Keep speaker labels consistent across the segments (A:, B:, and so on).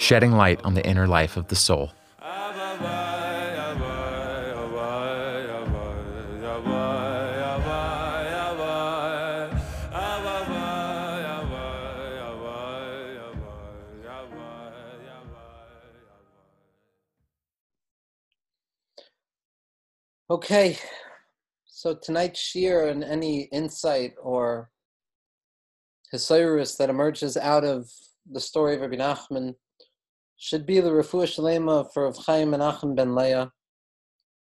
A: shedding light on the inner life of the soul.
B: Okay, so tonight's shiur and any insight or Hesiris that emerges out of the story of Rabbi Nachman should be the Refuah Shalema for Rav Chaim Menachem Ben Leah,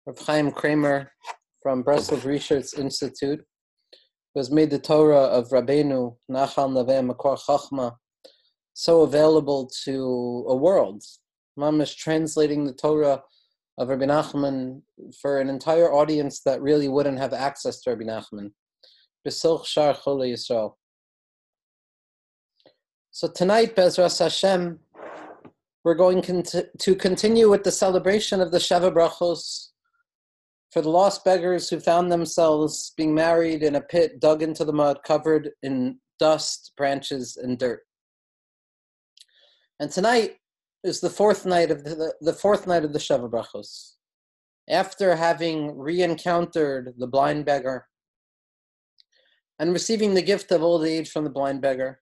B: Rav Chaim Kramer from Breslov Research Institute, who has made the Torah of Rabbeinu Nachal Naveh Makor Chachma so available to a world. Mom is translating the Torah of Rabbi Nachman for an entire audience that really wouldn't have access to Rabbi Nachman. B'silch Shar Yisrael. So tonight, Bezras Hashem, we're going to continue with the celebration of the Sheva Brachos for the lost beggars who found themselves being married in a pit dug into the mud, covered in dust, branches, and dirt. And tonight, is the fourth night of the, the fourth night of the Sheva Brachos. After having re-encountered the blind beggar and receiving the gift of old age from the blind beggar,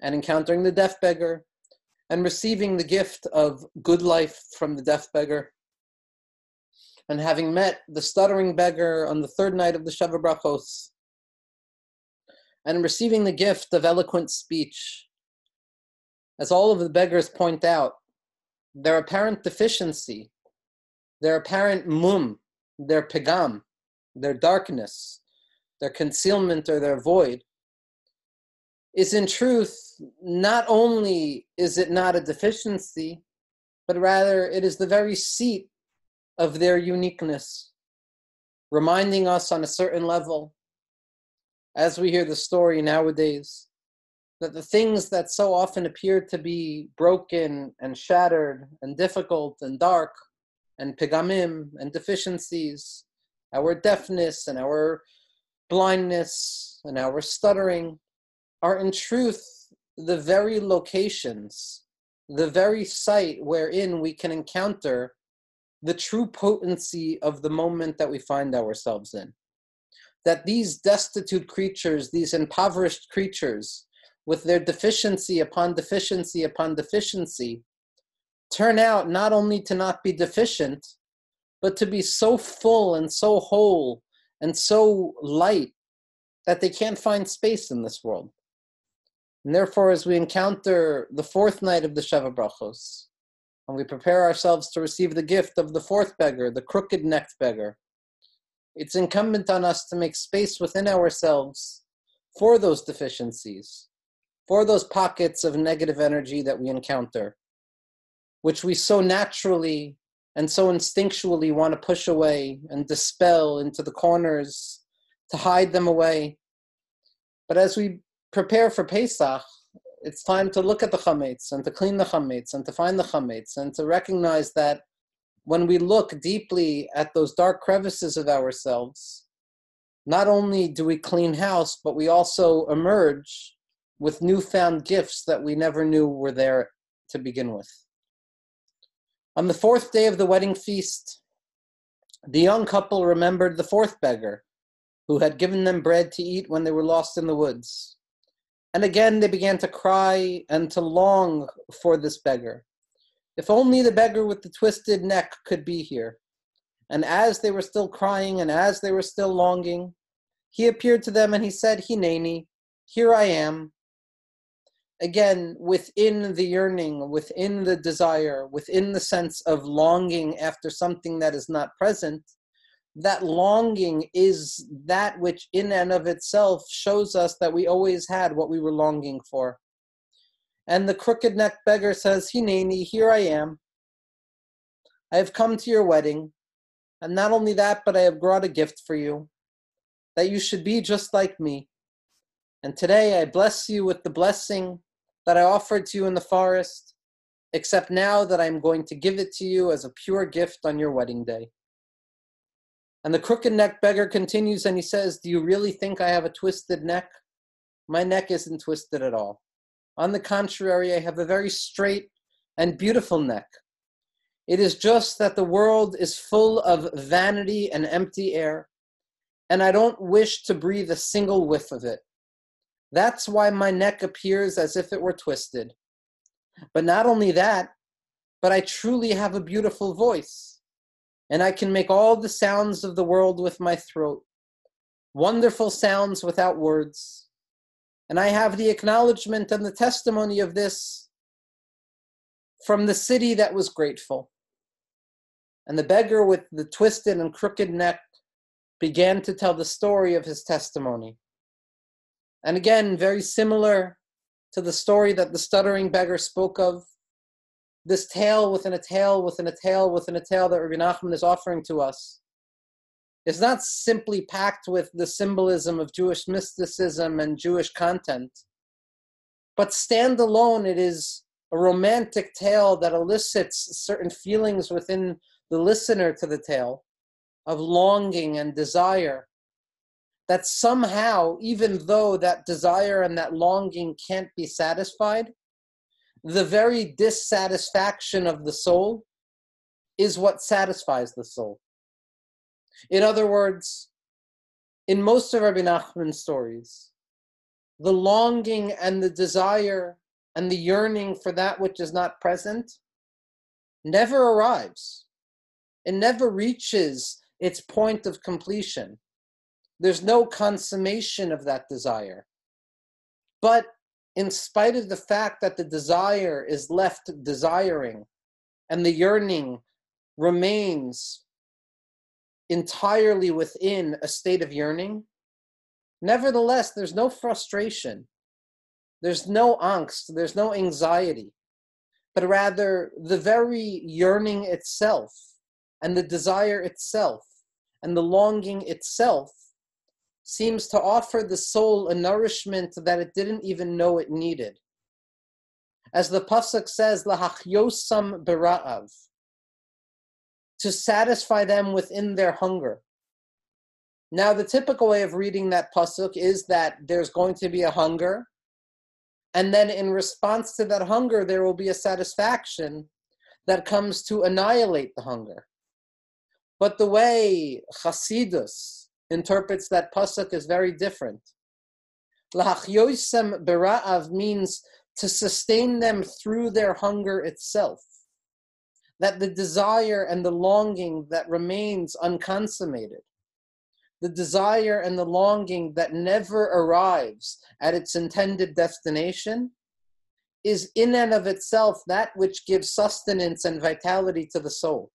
B: and encountering the deaf beggar, and receiving the gift of good life from the deaf beggar, and having met the stuttering beggar on the third night of the Sheva Brachos, and receiving the gift of eloquent speech. As all of the beggars point out, their apparent deficiency, their apparent mum, their pigam, their darkness, their concealment or their void, is in truth not only is it not a deficiency, but rather it is the very seat of their uniqueness, reminding us on a certain level, as we hear the story nowadays, that the things that so often appear to be broken and shattered and difficult and dark and pigamim and deficiencies, our deafness and our blindness and our stuttering, are in truth the very locations, the very site wherein we can encounter the true potency of the moment that we find ourselves in. That these destitute creatures, these impoverished creatures, with their deficiency upon deficiency upon deficiency, turn out not only to not be deficient, but to be so full and so whole and so light that they can't find space in this world. And therefore, as we encounter the fourth night of the Sheva Brachos, and we prepare ourselves to receive the gift of the fourth beggar, the crooked necked beggar, it's incumbent on us to make space within ourselves for those deficiencies, for those pockets of negative energy that we encounter, which we so naturally and so instinctually want to push away and dispel into the corners, to hide them away. But as we prepare for Pesach, it's time to look at the chametz and to clean the chametz and to find the chametz and to recognize that when we look deeply at those dark crevices of ourselves, not only do we clean house, but we also emerge with newfound gifts that we never knew were there to begin with. On the fourth day of the wedding feast, the young couple remembered the fourth beggar who had given them bread to eat when they were lost in the woods. And again they began to cry and to long for this beggar. If only the beggar with the twisted neck could be here. And as they were still crying and as they were still longing, he appeared to them and he said, Hineni, here I am, again within the yearning within the desire within the sense of longing after something that is not present that longing is that which in and of itself shows us that we always had what we were longing for and the crooked necked beggar says hineni here i am I have come to your wedding, and not only that, but I have brought a gift for you, that you should be just like me. And today I bless you with the blessing that I offered to you in the forest, except now that I am going to give it to you as a pure gift on your wedding day. And the crooked neck beggar continues and he says, Do you really think I have a twisted neck? My neck isn't twisted at all. On the contrary, I have a very straight and beautiful neck. It is just that the world is full of vanity and empty air, and I don't wish to breathe a single whiff of it. That's why my neck appears as if it were twisted. But not only that, but I truly have a beautiful voice, and I can make all the sounds of the world with my throat, wonderful sounds without words. And I have the acknowledgement and the testimony of this from the city that was grateful. And the beggar with the twisted and crooked neck began to tell the story of his testimony. And again, very similar to the story that the stuttering beggar spoke of, this tale within a tale within a tale within a tale that Rabbi Nachman is offering to us is not simply packed with the symbolism of Jewish mysticism and Jewish content, but standalone, it is a romantic tale that elicits certain feelings within the listener to the tale of longing and desire that somehow, even though that desire and that longing can't be satisfied, the very dissatisfaction of the soul is what satisfies the soul. In other words, in most of Rabbi Nachman's stories, the longing and the desire and the yearning for that which is not present never arrives. It never reaches its point of completion there's no consummation of that desire. But in spite of the fact that the desire is left desiring and the yearning remains entirely within a state of yearning, nevertheless, there's no frustration, there's no angst, there's no anxiety, but rather the very yearning itself and the desire itself and the longing itself seems to offer the soul a nourishment that it didn't even know it needed. As the Pasuk says, Lahachyosam bera'av, to satisfy them within their hunger. Now, the typical way of reading that Pasuk is that there's going to be a hunger, and then in response to that hunger, there will be a satisfaction that comes to annihilate the hunger. But the way Chasidus, interprets that pasuk is very different. Lahachyoisem bera'av means to sustain them through their hunger itself. That the desire and the longing that remains unconsummated, the desire and the longing that never arrives at its intended destination, is in and of itself that which gives sustenance and vitality to the soul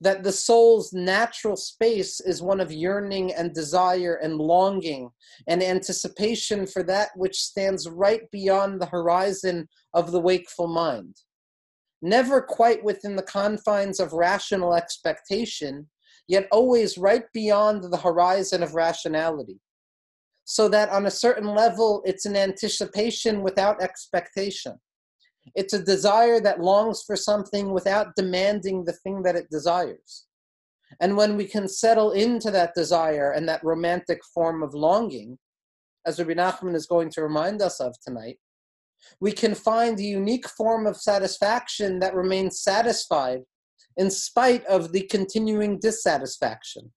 B: that the soul's natural space is one of yearning and desire and longing and anticipation for that which stands right beyond the horizon of the wakeful mind. Never quite within the confines of rational expectation, yet always right beyond the horizon of rationality. So that on a certain level, it's an anticipation without expectation it's a desire that longs for something without demanding the thing that it desires. And when we can settle into that desire and that romantic form of longing, as Rabbi Nachman is going to remind us of tonight, we can find a unique form of satisfaction that remains satisfied in spite of the continuing dissatisfaction.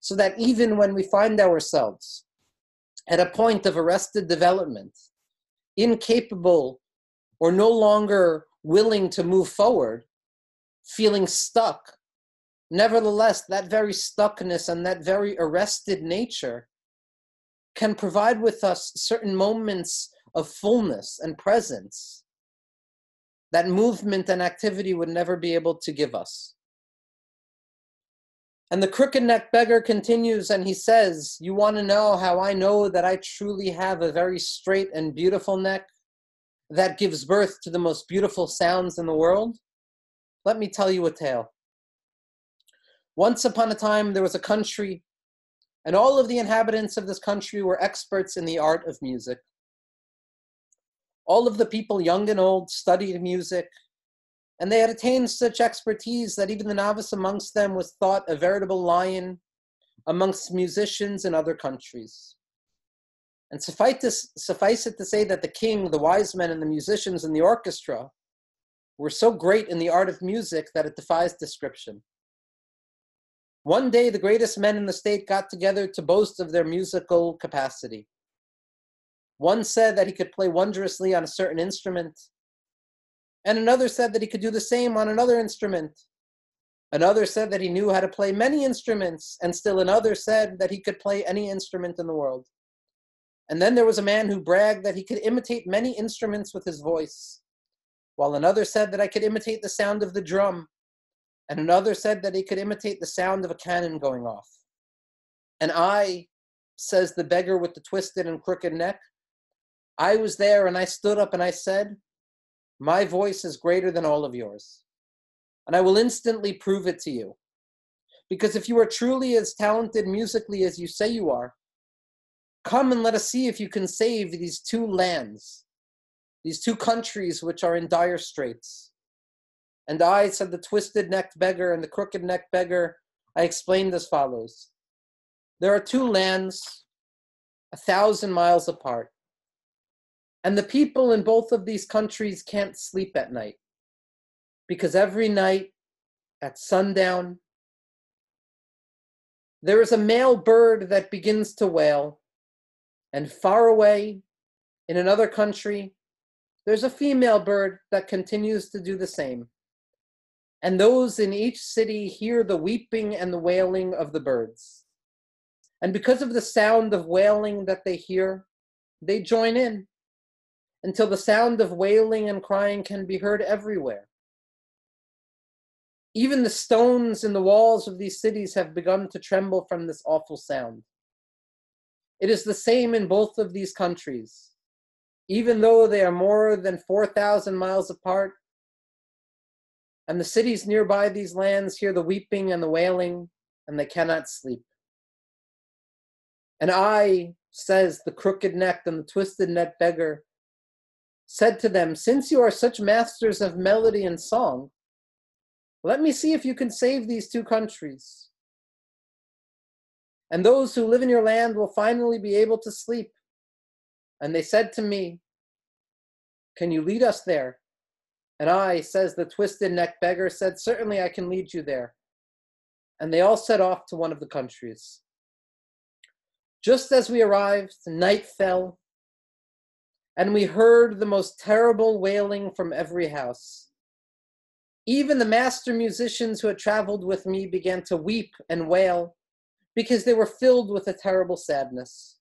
B: So that even when we find ourselves at a point of arrested development, incapable or no longer willing to move forward, feeling stuck, nevertheless, that very stuckness and that very arrested nature can provide with us certain moments of fullness and presence that movement and activity would never be able to give us. And the crooked neck beggar continues and he says, You want to know how I know that I truly have a very straight and beautiful neck? That gives birth to the most beautiful sounds in the world? Let me tell you a tale. Once upon a time, there was a country, and all of the inhabitants of this country were experts in the art of music. All of the people, young and old, studied music, and they had attained such expertise that even the novice amongst them was thought a veritable lion amongst musicians in other countries. And suffice, to, suffice it to say that the king, the wise men, and the musicians in the orchestra were so great in the art of music that it defies description. One day, the greatest men in the state got together to boast of their musical capacity. One said that he could play wondrously on a certain instrument, and another said that he could do the same on another instrument. Another said that he knew how to play many instruments, and still another said that he could play any instrument in the world. And then there was a man who bragged that he could imitate many instruments with his voice, while another said that I could imitate the sound of the drum, and another said that he could imitate the sound of a cannon going off. And I, says the beggar with the twisted and crooked neck, I was there and I stood up and I said, My voice is greater than all of yours. And I will instantly prove it to you. Because if you are truly as talented musically as you say you are, come and let us see if you can save these two lands, these two countries which are in dire straits. And I, said the twisted necked beggar and the crooked necked beggar, I explained as follows There are two lands a thousand miles apart. And the people in both of these countries can't sleep at night because every night at sundown, there is a male bird that begins to wail, and far away in another country, there's a female bird that continues to do the same. And those in each city hear the weeping and the wailing of the birds. And because of the sound of wailing that they hear, they join in until the sound of wailing and crying can be heard everywhere. Even the stones in the walls of these cities have begun to tremble from this awful sound. It is the same in both of these countries. Even though they are more than 4,000 miles apart, and the cities nearby these lands hear the weeping and the wailing, and they cannot sleep. And I, says the crooked necked and the twisted necked beggar, said to them, Since you are such masters of melody and song, let me see if you can save these two countries. And those who live in your land will finally be able to sleep. And they said to me, Can you lead us there? And I, says the twisted neck beggar, said, Certainly I can lead you there. And they all set off to one of the countries. Just as we arrived, night fell, and we heard the most terrible wailing from every house. Even the master musicians who had traveled with me began to weep and wail because they were filled with a terrible sadness.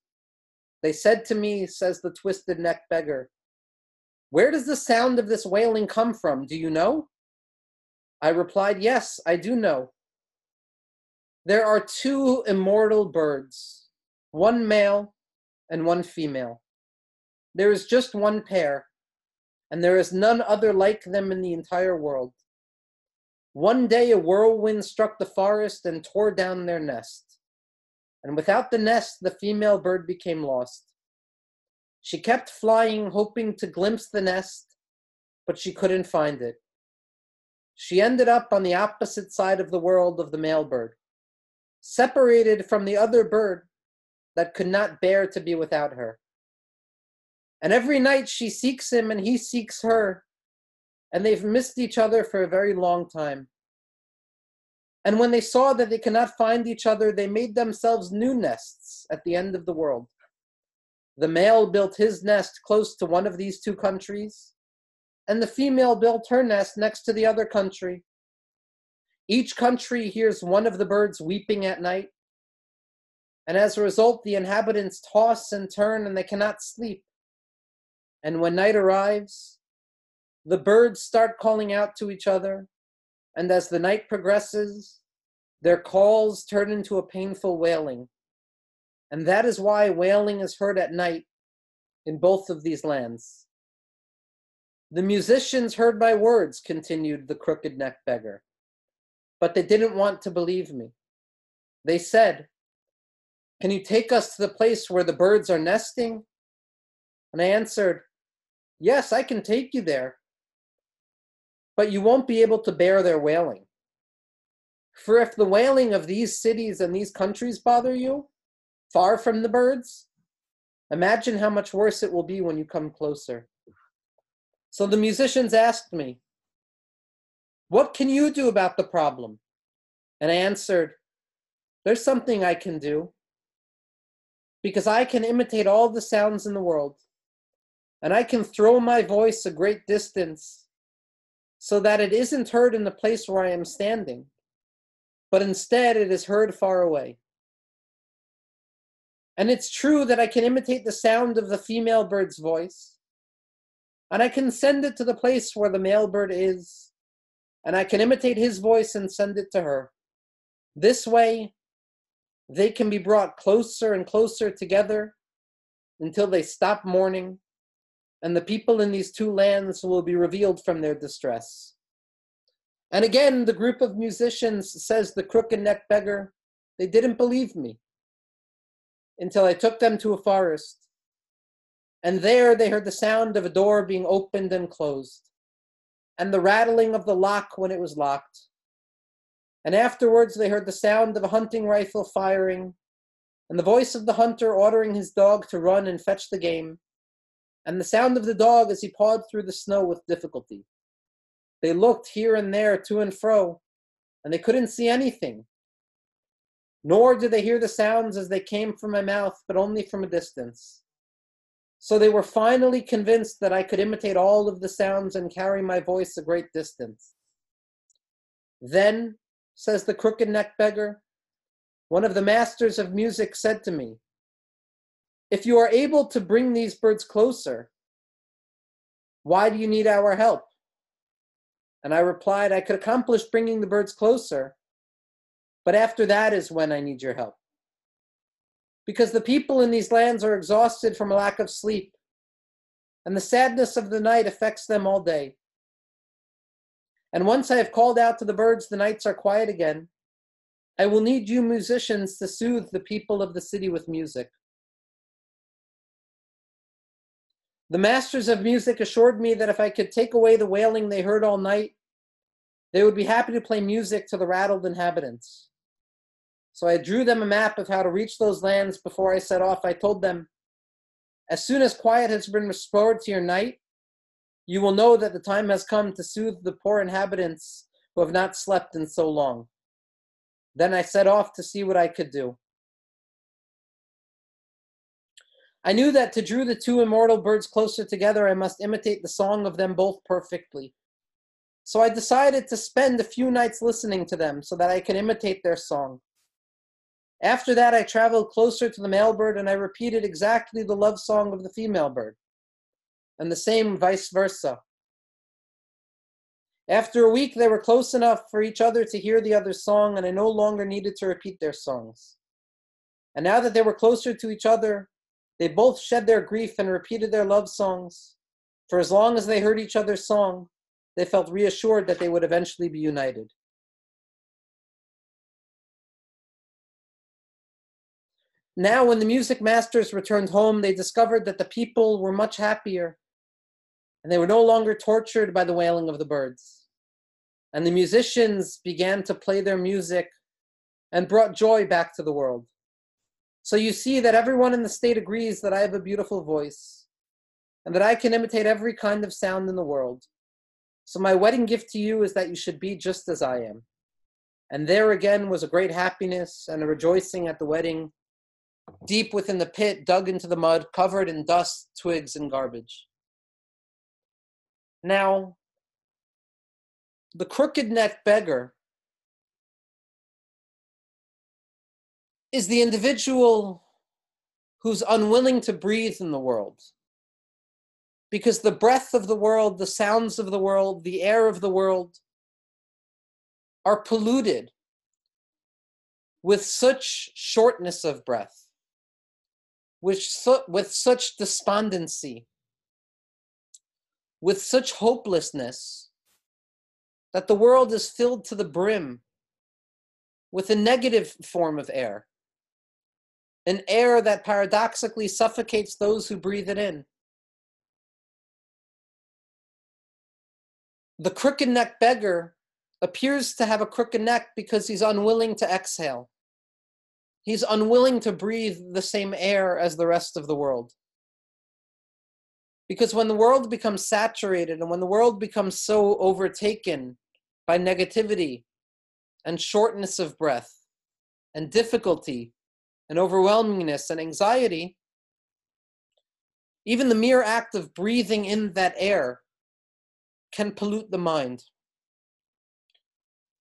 B: They said to me, says the twisted neck beggar, Where does the sound of this wailing come from? Do you know? I replied, Yes, I do know. There are two immortal birds, one male and one female. There is just one pair, and there is none other like them in the entire world. One day a whirlwind struck the forest and tore down their nest. And without the nest, the female bird became lost. She kept flying, hoping to glimpse the nest, but she couldn't find it. She ended up on the opposite side of the world of the male bird, separated from the other bird that could not bear to be without her. And every night she seeks him and he seeks her, and they've missed each other for a very long time. And when they saw that they cannot find each other, they made themselves new nests at the end of the world. The male built his nest close to one of these two countries, and the female built her nest next to the other country. Each country hears one of the birds weeping at night, and as a result, the inhabitants toss and turn and they cannot sleep. And when night arrives, the birds start calling out to each other, and as the night progresses, their calls turn into a painful wailing. And that is why wailing is heard at night in both of these lands. The musicians heard my words, continued the crooked neck beggar. but they didn't want to believe me. They said, Can you take us to the place where the birds are nesting? And I answered, Yes, I can take you there, but you won't be able to bear their wailing. For if the wailing of these cities and these countries bother you, far from the birds, imagine how much worse it will be when you come closer. So the musicians asked me, What can you do about the problem? And I answered, There's something I can do. Because I can imitate all the sounds in the world, and I can throw my voice a great distance so that it isn't heard in the place where I am standing, but instead it is heard far away. And it's true that I can imitate the sound of the female bird's voice, and I can send it to the place where the male bird is, and I can imitate his voice and send it to her. This way, they can be brought closer and closer together until they stop mourning, and the people in these two lands will be revealed from their distress. And again, the group of musicians, says the crooked neck beggar, they didn't believe me until I took them to a forest. And there they heard the sound of a door being opened and closed, and the rattling of the lock when it was locked and afterwards they heard the sound of a hunting rifle firing, and the voice of the hunter ordering his dog to run and fetch the game, and the sound of the dog as he pawed through the snow with difficulty. They looked here and there, to and fro, and they couldn't see anything. Nor did they hear the sounds as they came from my mouth, but only from a distance. So they were finally convinced that I could imitate all of the sounds and carry my voice a great distance. Then says the crooked neck beggar. One of the masters of music said to me, If you are able to bring these birds closer, why do you need our help? And I replied, I could accomplish bringing the birds closer, but after that is when I need your help. Because the people in these lands are exhausted from a lack of sleep, and the sadness of the night affects them all day. And once I have called out to the birds, the nights are quiet again. I will need you musicians to soothe the people of the city with music. The masters of music assured me that if I could take away the wailing they heard all night, they would be happy to play music to the rattled inhabitants. So I drew them a map of how to reach those lands before I set off. I told them, as soon as quiet has been restored to your night, you will know that the time has come to soothe the poor inhabitants who have not slept in so long. Then I set off to see what I could do. I knew that to draw the two immortal birds closer together, I must imitate the song of them both perfectly. So I decided to spend a few nights listening to them so that I could imitate their song. After that, I traveled closer to the male bird and I repeated exactly the love song of the female bird and the same vice versa. After a week, they were close enough for each other to hear the other's song, and I no longer needed to repeat their songs. And now that they were closer to each other, they both shed their grief and repeated their love songs. For as long as they heard each other's song, they felt reassured that they would eventually be united. Now, when the music masters returned home, they discovered that the people were much happier and they were no longer tortured by the wailing of the birds. And the musicians began to play their music and brought joy back to the world. So you see that everyone in the state agrees that I have a beautiful voice and that I can imitate every kind of sound in the world. So my wedding gift to you is that you should be just as I am. And there again was a great happiness and a rejoicing at the wedding, deep within the pit, dug into the mud, covered in dust, twigs, and garbage. Now, the crooked necked beggar is the individual who's unwilling to breathe in the world. Because the breath of the world, the sounds of the world, the air of the world are polluted with such shortness of breath, with, su- with such despondency, with such hopelessness that the world is filled to the brim with a negative form of air, an air that paradoxically suffocates those who breathe it in. The crooked neck beggar appears to have a crooked neck because he's unwilling to exhale. He's unwilling to breathe the same air as the rest of the world. Because when the world becomes saturated and when the world becomes so overtaken by negativity and shortness of breath and difficulty and overwhelmingness and anxiety, even the mere act of breathing in that air can pollute the mind.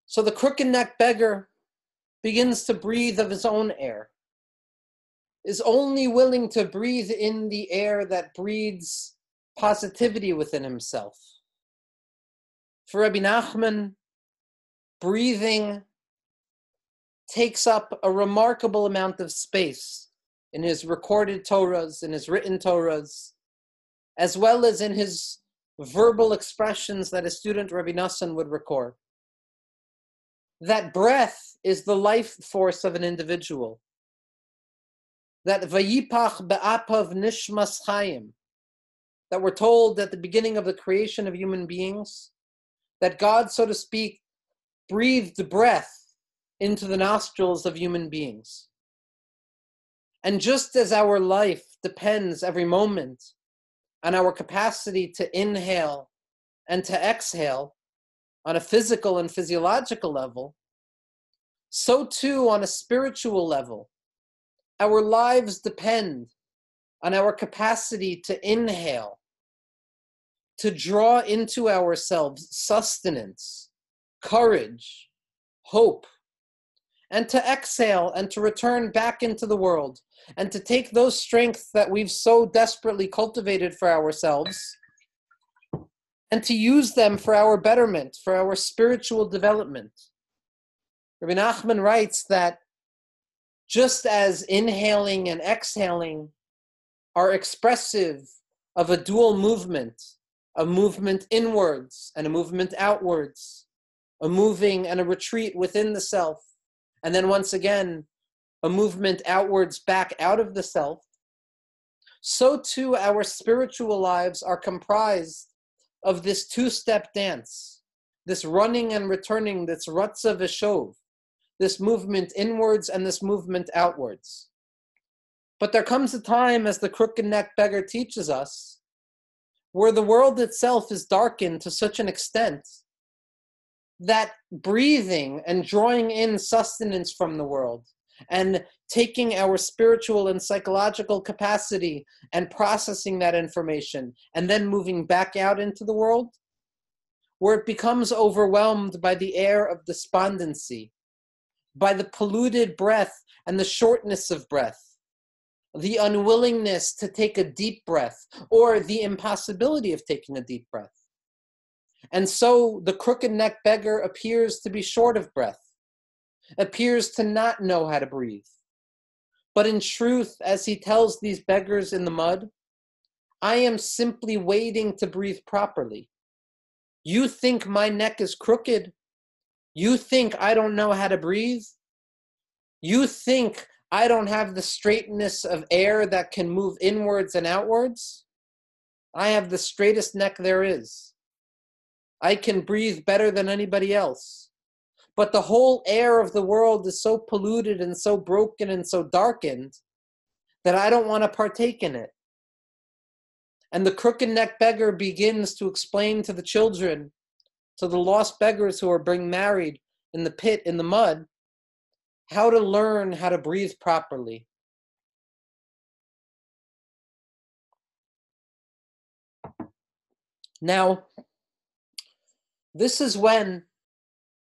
B: So the crooked neck beggar begins to breathe of his own air, is only willing to breathe in the air that breeds positivity within himself. For Rabbi Nachman, breathing takes up a remarkable amount of space in his recorded Torahs, in his written Torahs, as well as in his verbal expressions that a student Rabbi Nassan would record. That breath is the life force of an individual. That vayipach be'apav nishmas chayim, that we're told at the beginning of the creation of human beings, that God, so to speak, breathed breath into the nostrils of human beings. And just as our life depends every moment on our capacity to inhale and to exhale on a physical and physiological level, so too on a spiritual level, our lives depend on our capacity to inhale, to draw into ourselves sustenance, courage, hope, and to exhale and to return back into the world and to take those strengths that we've so desperately cultivated for ourselves and to use them for our betterment, for our spiritual development. Rabbi Nachman writes that just as inhaling and exhaling are expressive of a dual movement, a movement inwards and a movement outwards, a moving and a retreat within the self, and then once again, a movement outwards back out of the self, so too our spiritual lives are comprised of this two step dance, this running and returning, this rutsa veshov, this movement inwards and this movement outwards. But there comes a time, as the crooked neck beggar teaches us, where the world itself is darkened to such an extent that breathing and drawing in sustenance from the world and taking our spiritual and psychological capacity and processing that information and then moving back out into the world, where it becomes overwhelmed by the air of despondency, by the polluted breath and the shortness of breath, the unwillingness to take a deep breath, or the impossibility of taking a deep breath. And so the crooked neck beggar appears to be short of breath appears to not know how to breathe. But in truth, as he tells these beggars in the mud, I am simply waiting to breathe properly. You think my neck is crooked? You think I don't know how to breathe? You think I don't have the straightness of air that can move inwards and outwards? I have the straightest neck there is. I can breathe better than anybody else but the whole air of the world is so polluted and so broken and so darkened that I don't want to partake in it. And the crooked neck beggar begins to explain to the children, to the lost beggars who are being married in the pit, in the mud, how to learn how to breathe properly. Now, this is when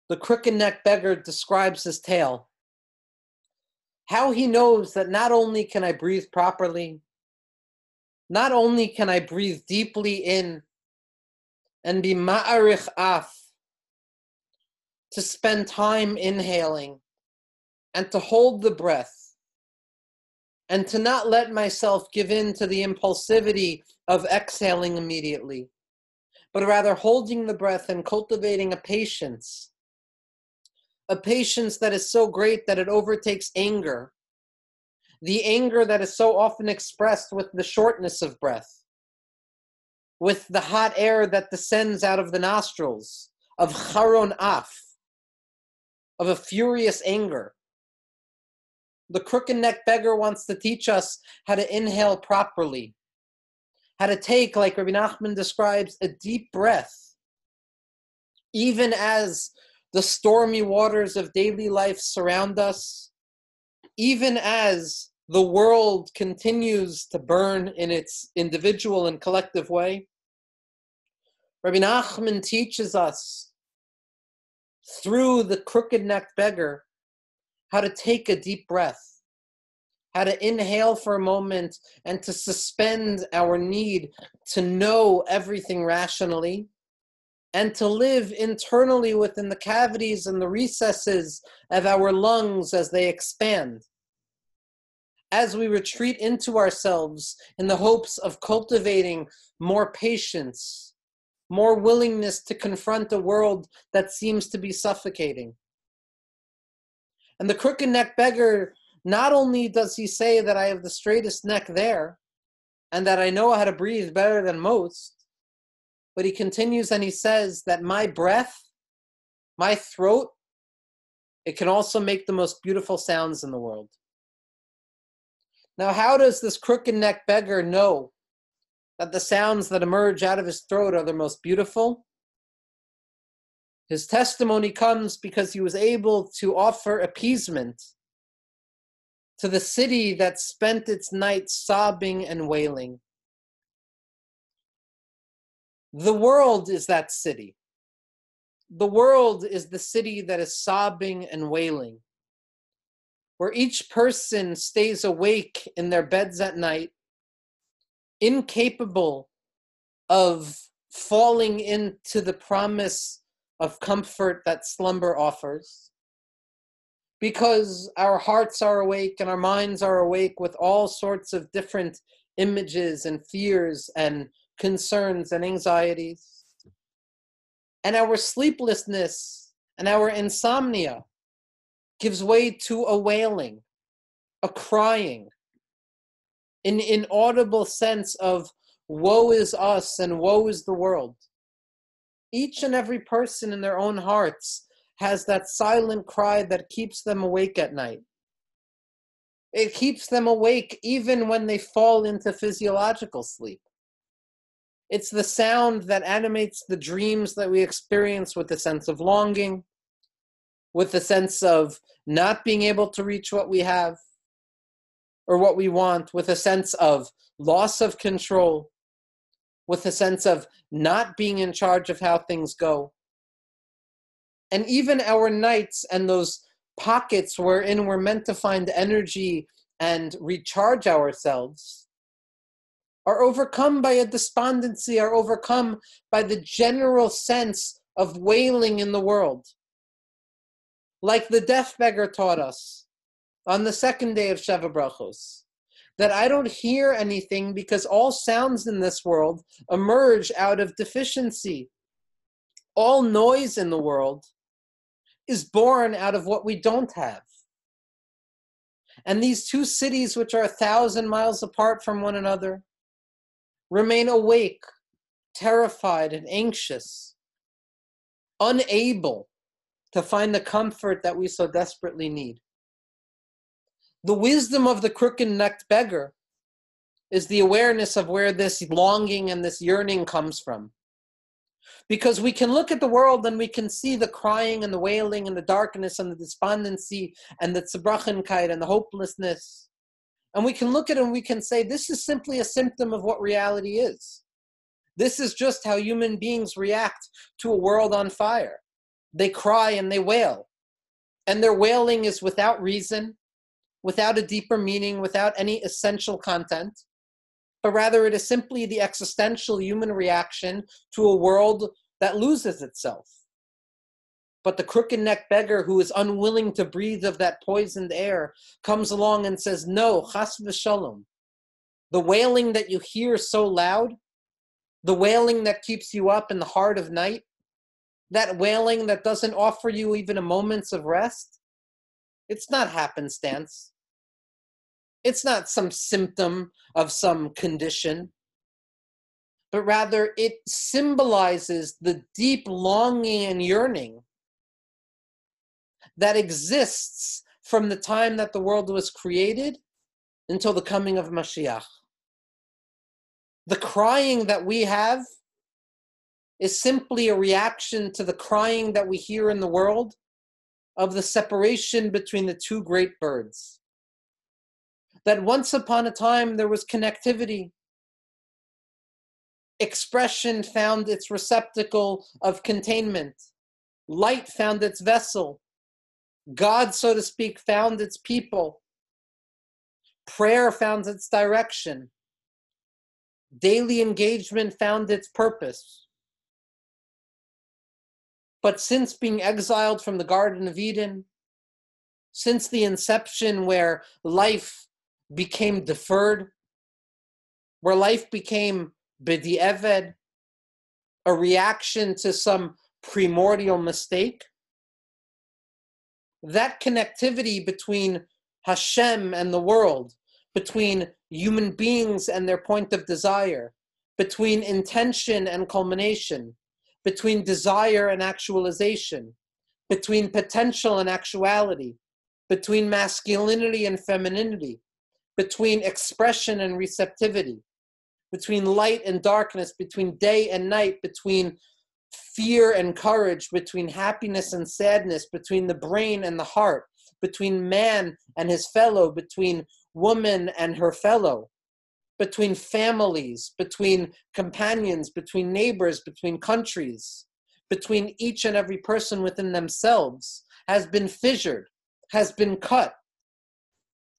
B: the crooked neck beggar describes his tale. How he knows that not only can I breathe properly, not only can I breathe deeply in and be ma'arich af, to spend time inhaling and to hold the breath and to not let myself give in to the impulsivity of exhaling immediately, but rather holding the breath and cultivating a patience a patience that is so great that it overtakes anger, the anger that is so often expressed with the shortness of breath, with the hot air that descends out of the nostrils, of charon af, of a furious anger. The crooked neck beggar wants to teach us how to inhale properly, how to take, like Rabbi Nachman describes, a deep breath, even as the stormy waters of daily life surround us, even as the world continues to burn in its individual and collective way. Rabbi Nachman teaches us through the crooked necked beggar how to take a deep breath, how to inhale for a moment and to suspend our need to know everything rationally and to live internally within the cavities and the recesses of our lungs as they expand. As we retreat into ourselves in the hopes of cultivating more patience, more willingness to confront a world that seems to be suffocating. And the crooked neck beggar, not only does he say that I have the straightest neck there, and that I know how to breathe better than most, but he continues and he says that my breath, my throat, it can also make the most beautiful sounds in the world. Now, how does this crooked neck beggar know that the sounds that emerge out of his throat are the most beautiful? His testimony comes because he was able to offer appeasement to the city that spent its night sobbing and wailing. The world is that city. The world is the city that is sobbing and wailing, where each person stays awake in their beds at night, incapable of falling into the promise of comfort that slumber offers. Because our hearts are awake and our minds are awake with all sorts of different images and fears and concerns and anxieties. And our sleeplessness and our insomnia gives way to a wailing, a crying, an inaudible sense of woe is us and woe is the world each and every person in their own hearts has that silent cry that keeps them awake at night. It keeps them awake even when they fall into physiological sleep. It's the sound that animates the dreams that we experience with a sense of longing, with a sense of not being able to reach what we have or what we want, with a sense of loss of control, with a sense of not being in charge of how things go. And even our nights and those pockets wherein we're meant to find energy and recharge ourselves are overcome by a despondency, are overcome by the general sense of wailing in the world. Like the deaf beggar taught us on the second day of Sheva Brachos that I don't hear anything because all sounds in this world emerge out of deficiency. All noise in the world is born out of what we don't have. And these two cities, which are a thousand miles apart from one another, remain awake, terrified, and anxious, unable to find the comfort that we so desperately need. The wisdom of the crooked necked beggar is the awareness of where this longing and this yearning comes from. Because we can look at the world and we can see the crying and the wailing and the darkness and the despondency and the tzebrachenkite and the hopelessness. And we can look at it and we can say, this is simply a symptom of what reality is. This is just how human beings react to a world on fire. They cry and they wail. And their wailing is without reason, without a deeper meaning, without any essential content, but rather it is simply the existential human reaction to a world that loses itself. But the crooked neck beggar who is unwilling to breathe of that poisoned air comes along and says, No, chas v'shalom. The wailing that you hear so loud, the wailing that keeps you up in the heart of night, that wailing that doesn't offer you even a moment's of rest, it's not happenstance. It's not some symptom of some condition, but rather it symbolizes the deep longing and yearning that exists from the time that the world was created until the coming of Mashiach. The crying that we have is simply a reaction to the crying that we hear in the world of the separation between the two great birds. That once upon a time there was connectivity. Expression found its receptacle of containment. Light found its vessel. God, so to speak, found its people. Prayer found its direction. Daily engagement found its purpose. But since being exiled from the Garden of Eden, since the inception where life became deferred, where life became b'di'eved, a reaction to some primordial mistake, that connectivity between Hashem and the world, between human beings and their point of desire, between intention and culmination, between desire and actualization, between potential and actuality, between masculinity and femininity, between expression and receptivity, between light and darkness, between day and night, between fear and courage, between happiness and sadness, between the brain and the heart, between man and his fellow, between woman and her fellow, between families, between companions, between neighbors, between countries, between each and every person within themselves has been fissured, has been cut,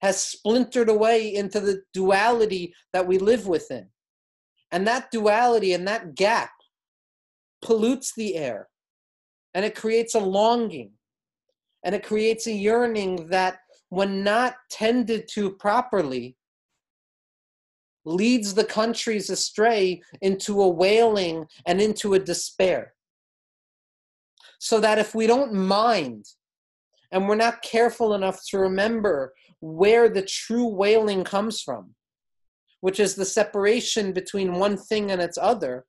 B: has splintered away into the duality that we live within. And that duality and that gap pollutes the air and it creates a longing and it creates a yearning that, when not tended to properly, leads the countries astray into a wailing and into a despair. So that if we don't mind and we're not careful enough to remember where the true wailing comes from, which is the separation between one thing and its other,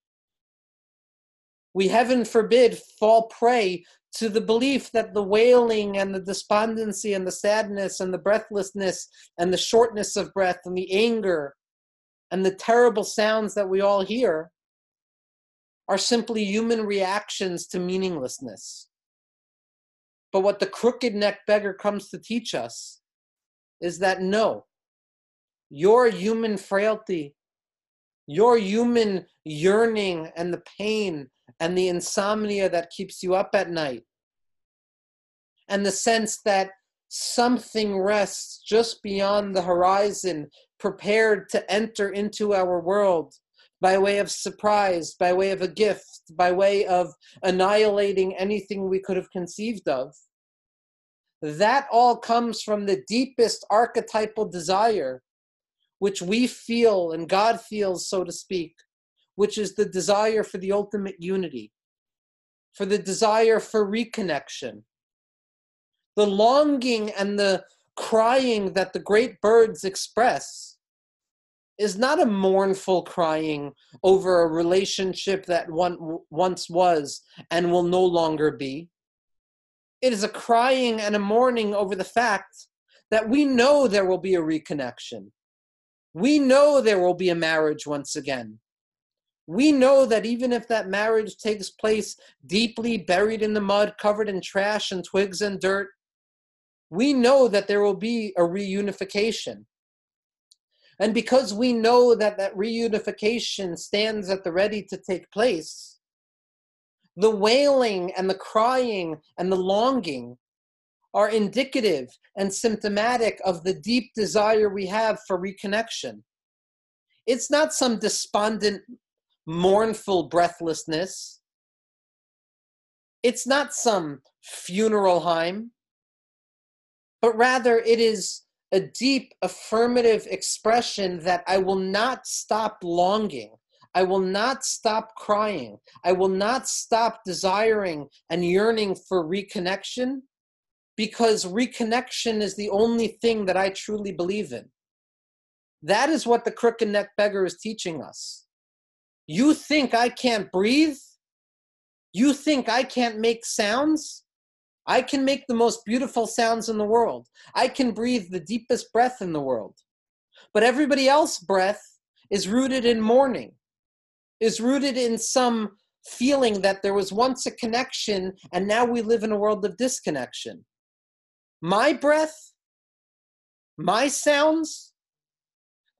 B: we heaven forbid fall prey to the belief that the wailing and the despondency and the sadness and the breathlessness and the shortness of breath and the anger and the terrible sounds that we all hear are simply human reactions to meaninglessness. But what the crooked neck beggar comes to teach us is that no, your human frailty, your human yearning and the pain and the insomnia that keeps you up at night, and the sense that something rests just beyond the horizon prepared to enter into our world by way of surprise, by way of a gift, by way of annihilating anything we could have conceived of. That all comes from the deepest archetypal desire, which we feel and God feels, so to speak, which is the desire for the ultimate unity, for the desire for reconnection, the longing and the crying that the great birds express is not a mournful crying over a relationship that one once was and will no longer be. It is a crying and a mourning over the fact that we know there will be a reconnection. We know there will be a marriage once again. We know that even if that marriage takes place deeply buried in the mud, covered in trash and twigs and dirt, we know that there will be a reunification. And because we know that that reunification stands at the ready to take place, the wailing and the crying and the longing are indicative and symptomatic of the deep desire we have for reconnection. It's not some despondent, mournful breathlessness. It's not some funeral hymn but rather it is a deep affirmative expression that I will not stop longing. I will not stop crying. I will not stop desiring and yearning for reconnection because reconnection is the only thing that I truly believe in. That is what the crooked neck beggar is teaching us. You think I can't breathe? You think I can't make sounds? I can make the most beautiful sounds in the world. I can breathe the deepest breath in the world. But everybody else's breath is rooted in mourning, is rooted in some feeling that there was once a connection and now we live in a world of disconnection. My breath, my sounds,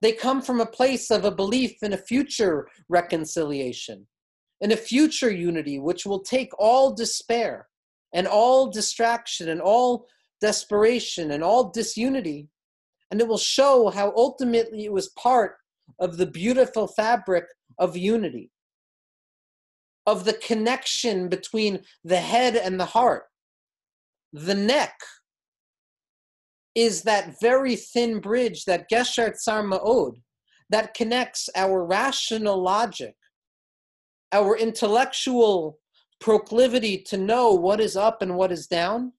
B: they come from a place of a belief in a future reconciliation, in a future unity, which will take all despair and all distraction and all desperation and all disunity, and it will show how ultimately it was part of the beautiful fabric of unity, of the connection between the head and the heart. The neck is that very thin bridge, that Gesher Tsar Ma'od, that connects our rational logic, our intellectual proclivity to know what is up and what is down,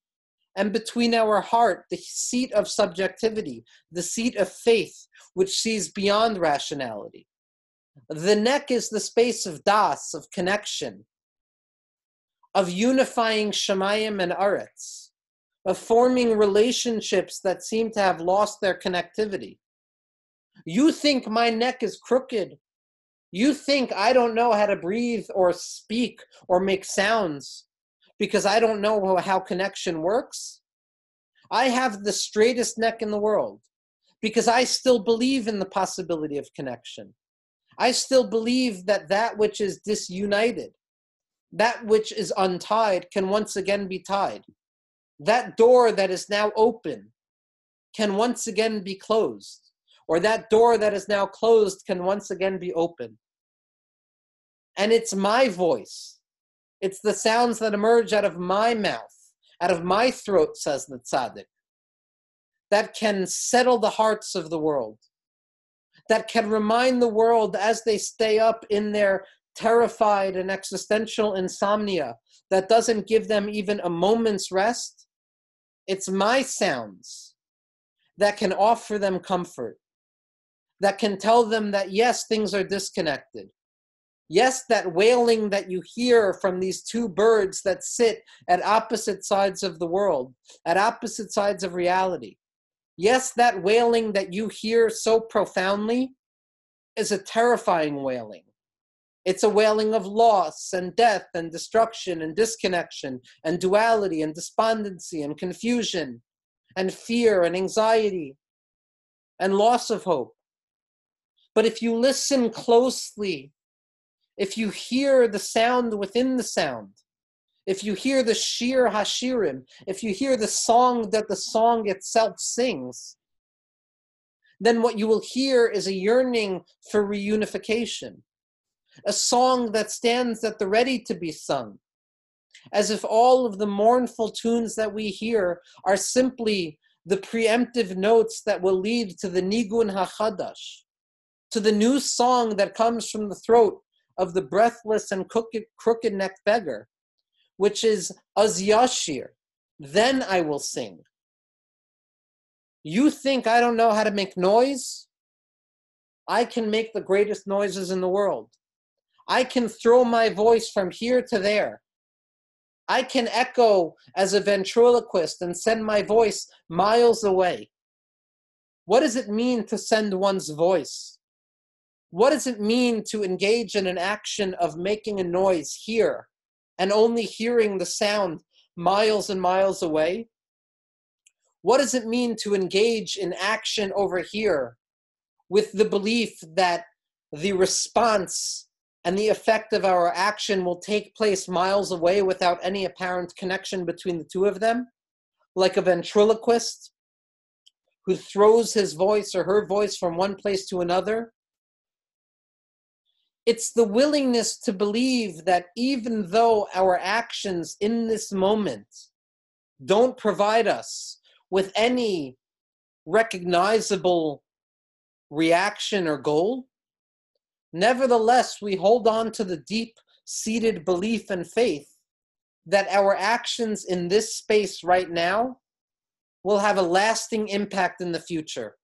B: and between our heart, the seat of subjectivity, the seat of faith, which sees beyond rationality. The neck is the space of das, of connection, of unifying Shemayim and Aretz, of forming relationships that seem to have lost their connectivity. You think my neck is crooked. You think I don't know how to breathe or speak or make sounds because I don't know how connection works. I have the straightest neck in the world because I still believe in the possibility of connection. I still believe that that which is disunited, that which is untied, can once again be tied. That door that is now open can once again be closed, or that door that is now closed can once again be open. And it's my voice, it's the sounds that emerge out of my mouth, out of my throat, says the tzaddik, that can settle the hearts of the world, that can remind the world as they stay up in their terrified and existential insomnia that doesn't give them even a moment's rest it's my sounds that can offer them comfort, that can tell them that yes, things are disconnected. Yes, that wailing that you hear from these two birds that sit at opposite sides of the world, at opposite sides of reality. Yes, that wailing that you hear so profoundly is a terrifying wailing. It's a wailing of loss and death and destruction and disconnection and duality and despondency and confusion and fear and anxiety and loss of hope. But if you listen closely, if you hear the sound within the sound, if you hear the shir hashirim, if you hear the song that the song itself sings, then what you will hear is a yearning for reunification a song that stands at the ready to be sung, as if all of the mournful tunes that we hear are simply the preemptive notes that will lead to the Nigun HaChadash, to the new song that comes from the throat of the breathless and crooked necked beggar, which is Az Yashir, then I will sing. You think I don't know how to make noise? I can make the greatest noises in the world. I can throw my voice from here to there. I can echo as a ventriloquist and send my voice miles away. What does it mean to send one's voice? What does it mean to engage in an action of making a noise here and only hearing the sound miles and miles away? What does it mean to engage in action over here with the belief that the response and the effect of our action will take place miles away without any apparent connection between the two of them, like a ventriloquist who throws his voice or her voice from one place to another. It's the willingness to believe that even though our actions in this moment don't provide us with any recognizable reaction or goal, Nevertheless, we hold on to the deep seated belief and faith that our actions in this space right now will have a lasting impact in the future.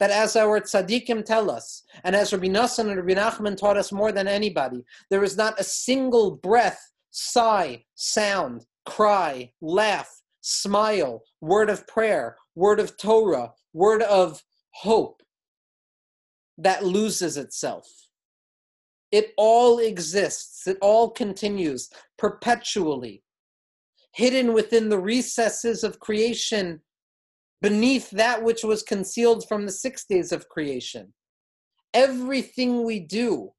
B: That as our tzaddikim tell us, and as Rabbi Nassan and Rabbi Nachman taught us more than anybody, there is not a single breath, sigh, sound, cry, laugh, smile, word of prayer, word of Torah, word of hope that loses itself. It all exists, it all continues perpetually, hidden within the recesses of creation, beneath that which was concealed from the six days of creation. Everything we do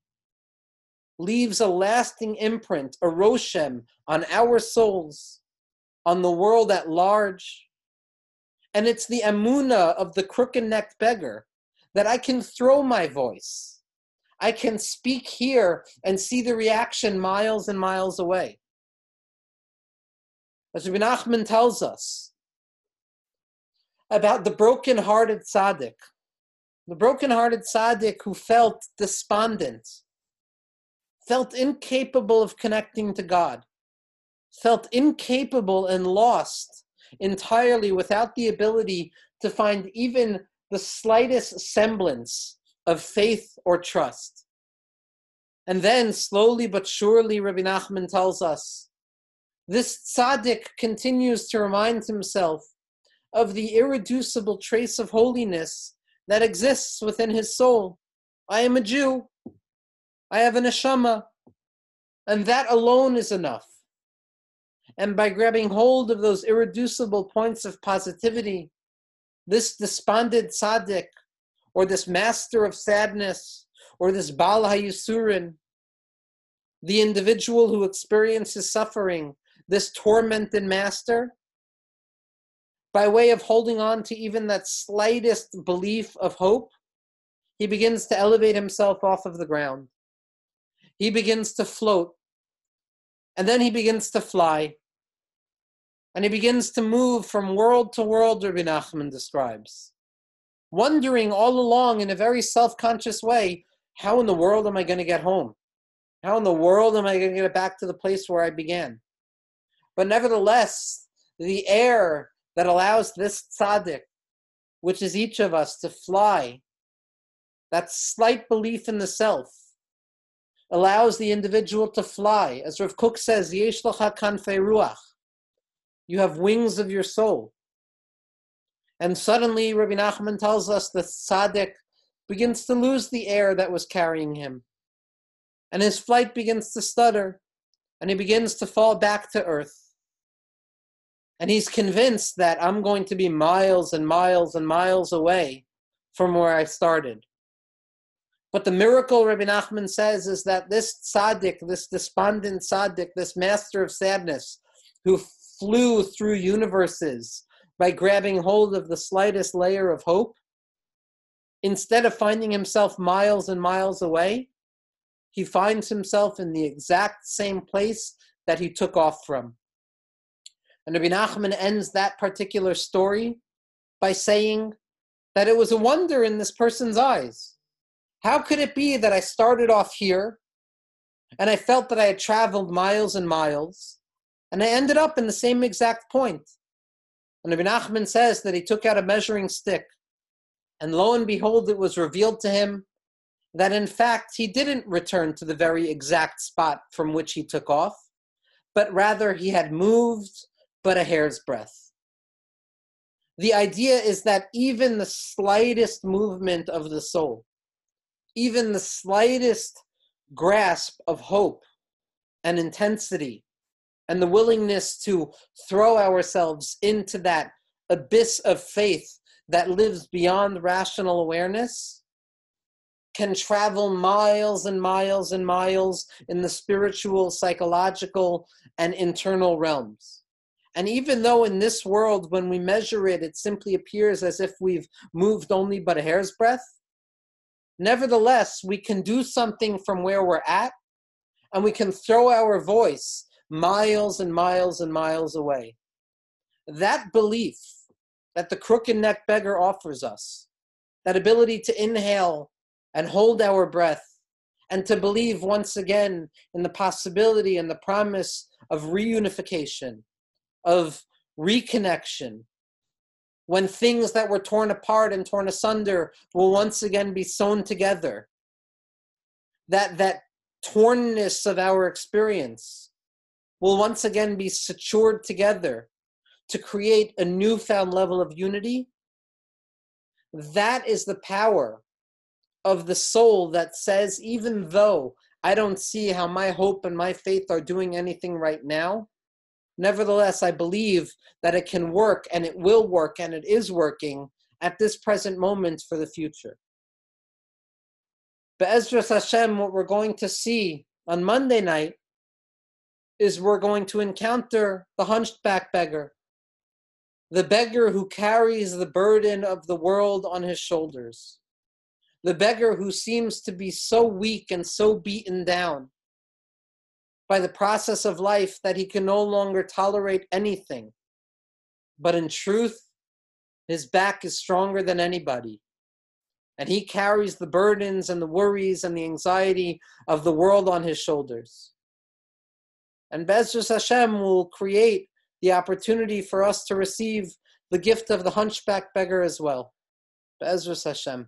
B: leaves a lasting imprint, a roshem, on our souls, on the world at large. And it's the amuna of the crooked necked beggar that I can throw my voice I can speak here and see the reaction miles and miles away. As Rabbi Nachman tells us about the broken-hearted tzaddik, the broken-hearted tzaddik who felt despondent, felt incapable of connecting to God, felt incapable and lost entirely without the ability to find even the slightest semblance of faith or trust. And then, slowly but surely, Rabbi Nachman tells us, this tzaddik continues to remind himself of the irreducible trace of holiness that exists within his soul. I am a Jew. I have an neshama. And that alone is enough. And by grabbing hold of those irreducible points of positivity, this despondent tzaddik or this master of sadness, or this Baal HaYisurin, the individual who experiences suffering, this tormented master, by way of holding on to even that slightest belief of hope, he begins to elevate himself off of the ground. He begins to float. And then he begins to fly. And he begins to move from world to world, Rabbi Nachman describes wondering all along in a very self conscious way how in the world am I going to get home? How in the world am I going to get back to the place where I began? But nevertheless, the air that allows this tzaddik, which is each of us, to fly, that slight belief in the self, allows the individual to fly. As Rav Kook says, Yesh ruach. You have wings of your soul. And suddenly, Rabbi Nachman tells us the tzaddik begins to lose the air that was carrying him. And his flight begins to stutter, and he begins to fall back to earth. And he's convinced that I'm going to be miles and miles and miles away from where I started. But the miracle, Rabbi Nachman says, is that this tzaddik, this despondent tzaddik, this master of sadness, who flew through universes, by grabbing hold of the slightest layer of hope, instead of finding himself miles and miles away, he finds himself in the exact same place that he took off from. And Rabbi Nachman ends that particular story by saying that it was a wonder in this person's eyes. How could it be that I started off here and I felt that I had traveled miles and miles and I ended up in the same exact point? And Rabbi Nachman says that he took out a measuring stick, and lo and behold, it was revealed to him that in fact he didn't return to the very exact spot from which he took off, but rather he had moved but a hair's breadth. The idea is that even the slightest movement of the soul, even the slightest grasp of hope and intensity and the willingness to throw ourselves into that abyss of faith that lives beyond rational awareness can travel miles and miles and miles in the spiritual, psychological, and internal realms. And even though in this world, when we measure it, it simply appears as if we've moved only but a hair's breadth, nevertheless, we can do something from where we're at, and we can throw our voice miles and miles and miles away. That belief that the crooked neck beggar offers us, that ability to inhale and hold our breath and to believe once again in the possibility and the promise of reunification, of reconnection, when things that were torn apart and torn asunder will once again be sewn together. That, that tornness of our experience will once again be secured together to create a newfound level of unity. That is the power of the soul that says, even though I don't see how my hope and my faith are doing anything right now, nevertheless, I believe that it can work and it will work and it is working at this present moment for the future. Be'ezras Hashem, what we're going to see on Monday night is we're going to encounter the hunchback beggar, the beggar who carries the burden of the world on his shoulders the beggar who seems to be so weak and so beaten down by the process of life that he can no longer tolerate anything. But in truth, his back is stronger than anybody. And he carries the burdens and the worries and the anxiety of the world on his shoulders. And Bezras Hashem will create the opportunity for us to receive the gift of the hunchback beggar as well. Bezras Hashem.